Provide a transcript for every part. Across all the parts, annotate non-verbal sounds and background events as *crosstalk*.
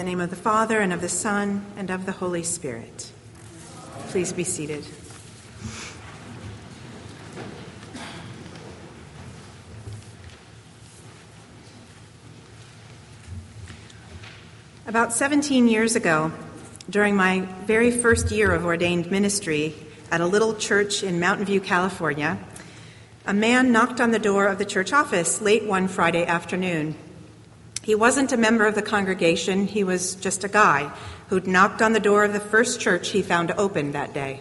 the name of the Father, and of the Son, and of the Holy Spirit. Please be seated. About 17 years ago, during my very first year of ordained ministry at a little church in Mountain View, California, a man knocked on the door of the church office late one Friday afternoon. He wasn't a member of the congregation, he was just a guy who'd knocked on the door of the first church he found open that day.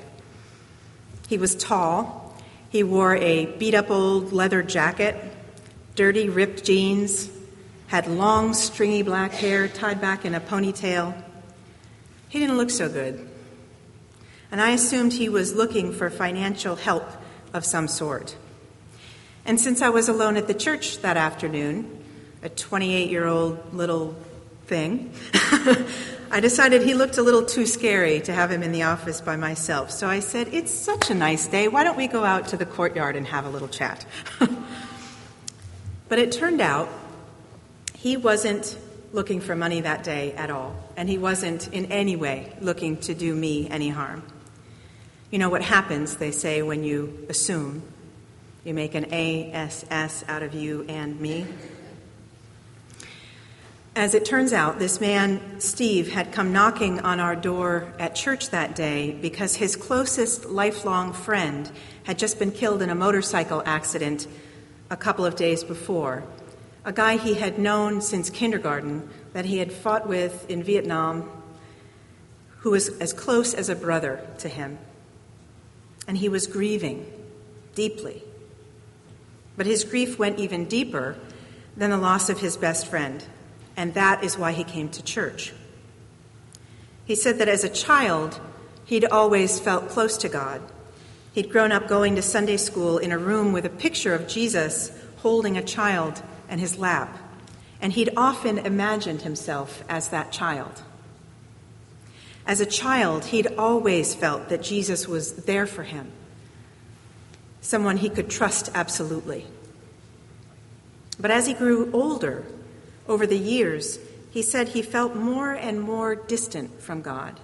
He was tall, he wore a beat up old leather jacket, dirty, ripped jeans, had long, stringy black hair tied back in a ponytail. He didn't look so good. And I assumed he was looking for financial help of some sort. And since I was alone at the church that afternoon, a 28 year old little thing, *laughs* I decided he looked a little too scary to have him in the office by myself. So I said, It's such a nice day. Why don't we go out to the courtyard and have a little chat? *laughs* but it turned out he wasn't looking for money that day at all, and he wasn't in any way looking to do me any harm. You know what happens, they say, when you assume you make an ASS out of you and me. As it turns out, this man, Steve, had come knocking on our door at church that day because his closest lifelong friend had just been killed in a motorcycle accident a couple of days before. A guy he had known since kindergarten that he had fought with in Vietnam, who was as close as a brother to him. And he was grieving deeply but his grief went even deeper than the loss of his best friend, and that is why he came to church. He said that as a child, he'd always felt close to God. He'd grown up going to Sunday school in a room with a picture of Jesus holding a child in his lap, and he'd often imagined himself as that child. As a child, he'd always felt that Jesus was there for him, someone he could trust absolutely. But as he grew older, over the years, he said he felt more and more distant from God.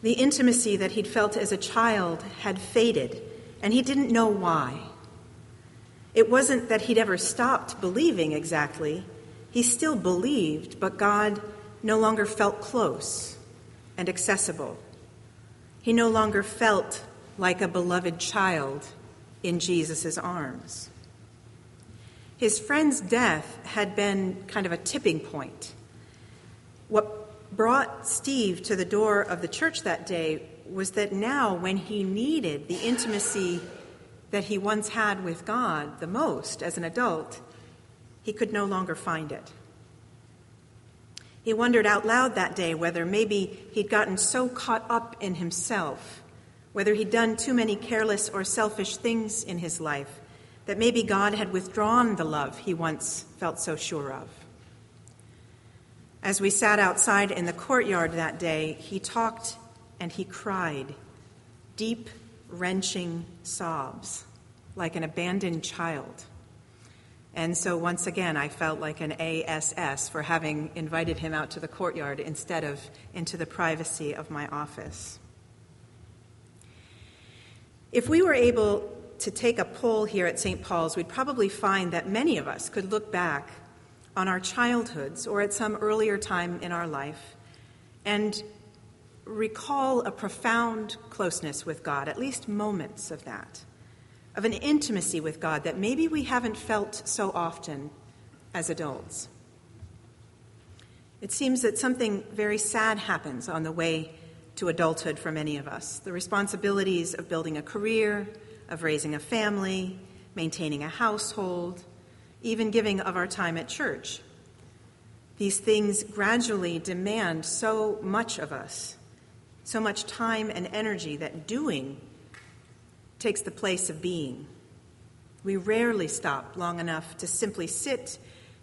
The intimacy that he'd felt as a child had faded, and he didn't know why. It wasn't that he'd ever stopped believing exactly. He still believed, but God no longer felt close and accessible. He no longer felt like a beloved child in Jesus' arms. His friend's death had been kind of a tipping point. What brought Steve to the door of the church that day was that now, when he needed the intimacy that he once had with God the most as an adult, he could no longer find it. He wondered out loud that day whether maybe he'd gotten so caught up in himself whether he'd done too many careless or selfish things in his life, that maybe God had withdrawn the love he once felt so sure of. As we sat outside in the courtyard that day, he talked and he cried, deep, wrenching sobs, like an abandoned child. And so once again, I felt like an ASS for having invited him out to the courtyard instead of into the privacy of my office. If we were able to take a poll here at St. Paul's, we'd probably find that many of us could look back on our childhoods or at some earlier time in our life and recall a profound closeness with God, at least moments of that, of an intimacy with God that maybe we haven't felt so often as adults. It seems that something very sad happens on the way to adulthood for many of us the responsibilities of building a career, of raising a family, maintaining a household, even giving of our time at church. These things gradually demand so much of us, so much time and energy that doing takes the place of being. We rarely stop long enough to simply sit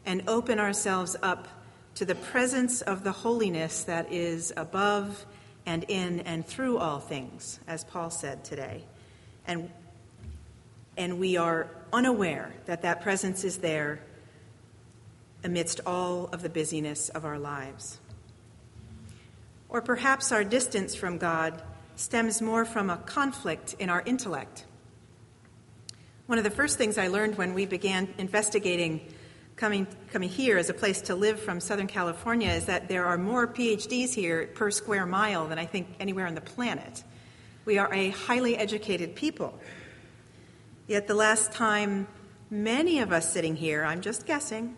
and open ourselves up to the presence of the holiness that is above and in and through all things, as Paul said today. And, and we are unaware that that presence is there amidst all of the busyness of our lives. Or perhaps our distance from God stems more from a conflict in our intellect. One of the first things I learned when we began investigating coming, coming here as a place to live from Southern California is that there are more PhDs here per square mile than I think anywhere on the planet. We are a highly educated people. Yet the last time many of us sitting here, I'm just guessing,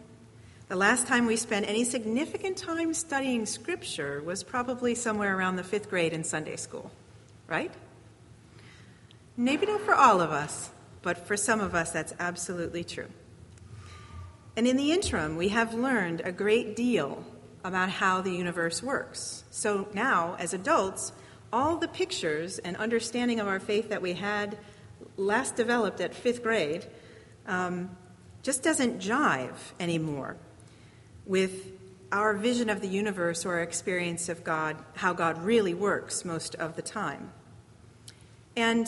the last time we spent any significant time studying Scripture was probably somewhere around the fifth grade in Sunday school, right? Maybe not for all of us, but for some of us, that's absolutely true. And in the interim, we have learned a great deal about how the universe works. So now, as adults, all the pictures and understanding of our faith that we had last developed at fifth grade um, just doesn't jive anymore with our vision of the universe or our experience of God, how God really works most of the time. And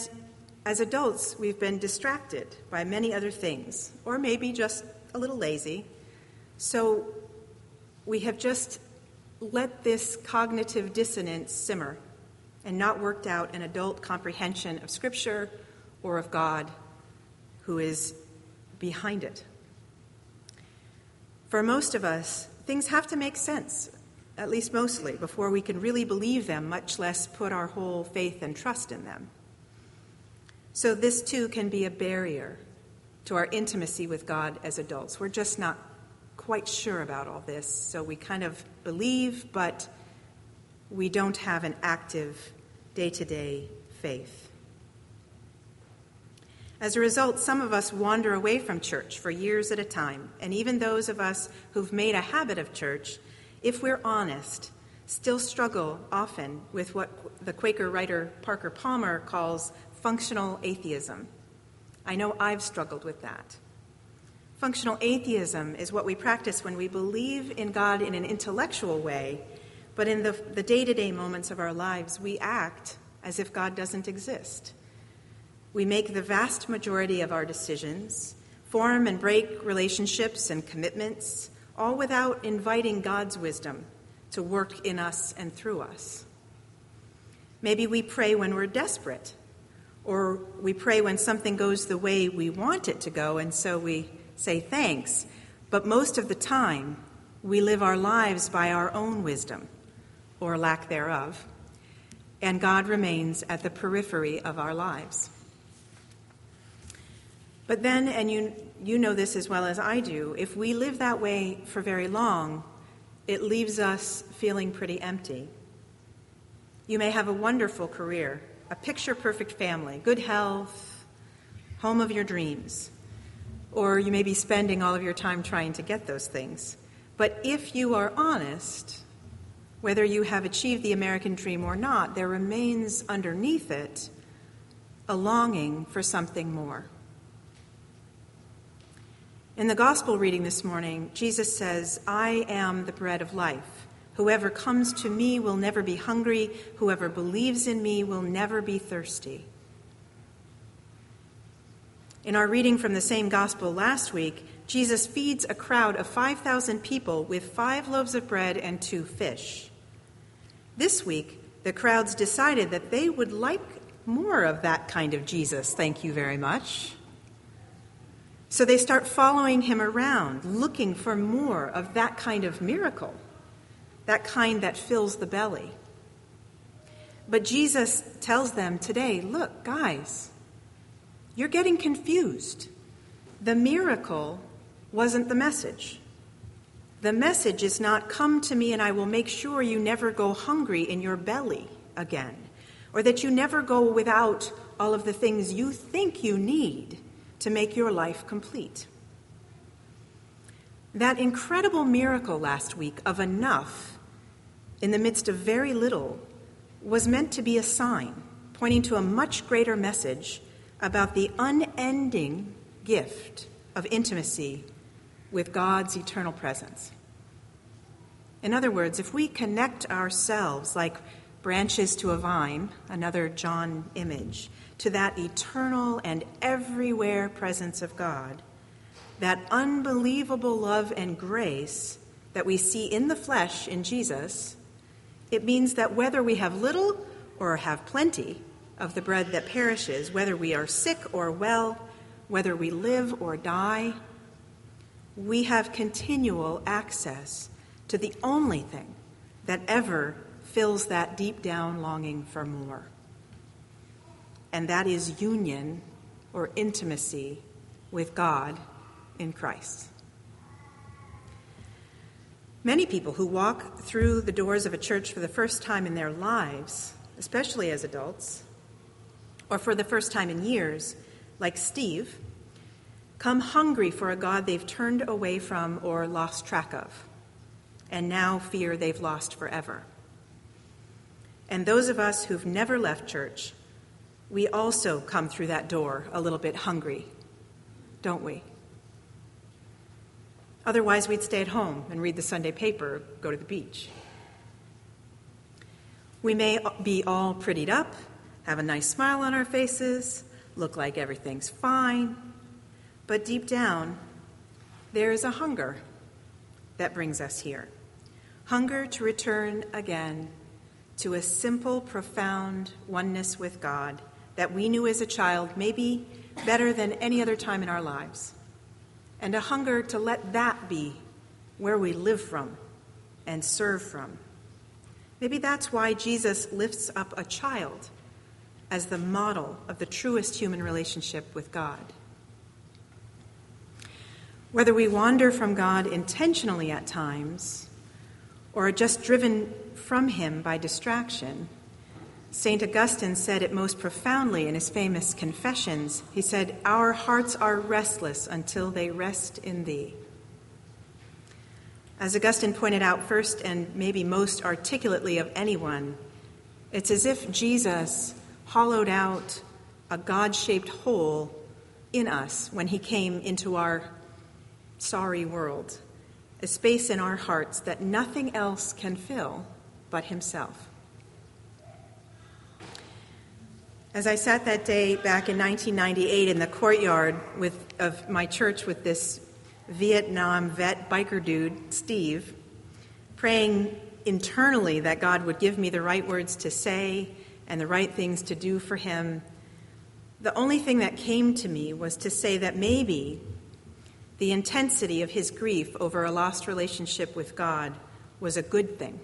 as adults, we've been distracted by many other things, or maybe just a little lazy. So we have just let this cognitive dissonance simmer and not worked out an adult comprehension of Scripture or of God who is behind it. For most of us, things have to make sense, at least mostly, before we can really believe them, much less put our whole faith and trust in them. So, this too can be a barrier to our intimacy with God as adults. We're just not quite sure about all this, so we kind of believe, but we don't have an active day to day faith. As a result, some of us wander away from church for years at a time, and even those of us who've made a habit of church, if we're honest, still struggle often with what the Quaker writer Parker Palmer calls functional atheism. I know I've struggled with that. Functional atheism is what we practice when we believe in God in an intellectual way, but in the day to day moments of our lives, we act as if God doesn't exist. We make the vast majority of our decisions, form and break relationships and commitments, all without inviting God's wisdom to work in us and through us. Maybe we pray when we're desperate or we pray when something goes the way we want it to go, and so we say thanks. But most of the time, we live our lives by our own wisdom, or lack thereof, and God remains at the periphery of our lives. But then, and you, you know this as well as I do, if we live that way for very long, it leaves us feeling pretty empty. You may have a wonderful career a picture perfect family, good health, home of your dreams. Or you may be spending all of your time trying to get those things. But if you are honest, whether you have achieved the American dream or not, there remains underneath it a longing for something more. In the gospel reading this morning, Jesus says, I am the bread of life. Whoever comes to me will never be hungry. Whoever believes in me will never be thirsty. In our reading from the same gospel last week, Jesus feeds a crowd of 5,000 people with five loaves of bread and two fish. This week, the crowds decided that they would like more of that kind of Jesus. Thank you very much. So they start following him around, looking for more of that kind of miracle that kind that fills the belly. But Jesus tells them today look, guys, you're getting confused. The miracle wasn't the message. The message is not, come to me and I will make sure you never go hungry in your belly again, or that you never go without all of the things you think you need to make your life complete. That incredible miracle last week of enough in the midst of very little was meant to be a sign pointing to a much greater message about the unending gift of intimacy with God's eternal presence. In other words, if we connect ourselves like branches to a vine, another John image, to that eternal and everywhere presence of God, that unbelievable love and grace that we see in the flesh in Jesus It means that whether we have little or have plenty of the bread that perishes, whether we are sick or well, whether we live or die, we have continual access to the only thing that ever fills that deep down longing for more. And that is union or intimacy with God in Christ. Many people who walk through the doors of a church for the first time in their lives, especially as adults, or for the first time in years, like Steve, come hungry for a God they've turned away from or lost track of, and now fear they've lost forever. And those of us who've never left church, we also come through that door a little bit hungry, don't we? Otherwise, we'd stay at home and read the Sunday paper, go to the beach. We may be all prettied up, have a nice smile on our faces, look like everything's fine, but deep down, there is a hunger that brings us here. Hunger to return again to a simple, profound oneness with God that we knew as a child, maybe better than any other time in our lives and a hunger to let that be where we live from and serve from. Maybe that's why Jesus lifts up a child as the model of the truest human relationship with God. Whether we wander from God intentionally at times or are just driven from Him by distraction, St. Augustine said it most profoundly in his famous Confessions. He said, Our hearts are restless until they rest in thee. As Augustine pointed out first and maybe most articulately of anyone, it's as if Jesus hollowed out a God shaped hole in us when he came into our sorry world, a space in our hearts that nothing else can fill but himself. As I sat that day back in 1998 in the courtyard with, of my church with this Vietnam vet biker dude, Steve, praying internally that God would give me the right words to say and the right things to do for him, the only thing that came to me was to say that maybe the intensity of his grief over a lost relationship with God was a good thing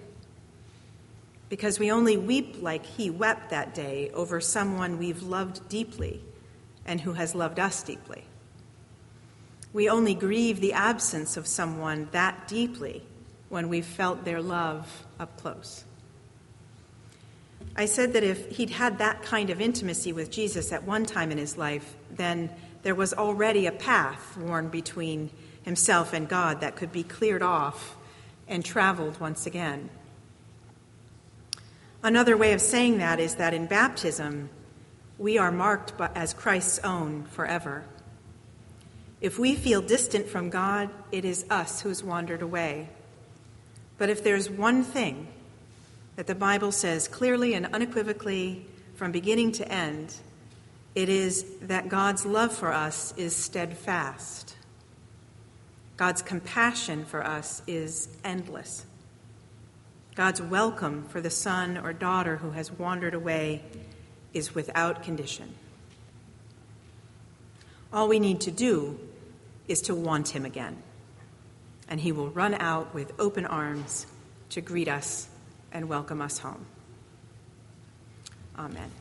because we only weep like he wept that day over someone we've loved deeply and who has loved us deeply. We only grieve the absence of someone that deeply when we've felt their love up close. I said that if he'd had that kind of intimacy with Jesus at one time in his life, then there was already a path worn between himself and God that could be cleared off and traveled once again. Another way of saying that is that in baptism, we are marked as Christ's own forever. If we feel distant from God, it is us who's wandered away. But if there's one thing that the Bible says clearly and unequivocally from beginning to end, it is that God's love for us is steadfast. God's compassion for us is endless. God's welcome for the son or daughter who has wandered away is without condition. All we need to do is to want him again, and he will run out with open arms to greet us and welcome us home. Amen.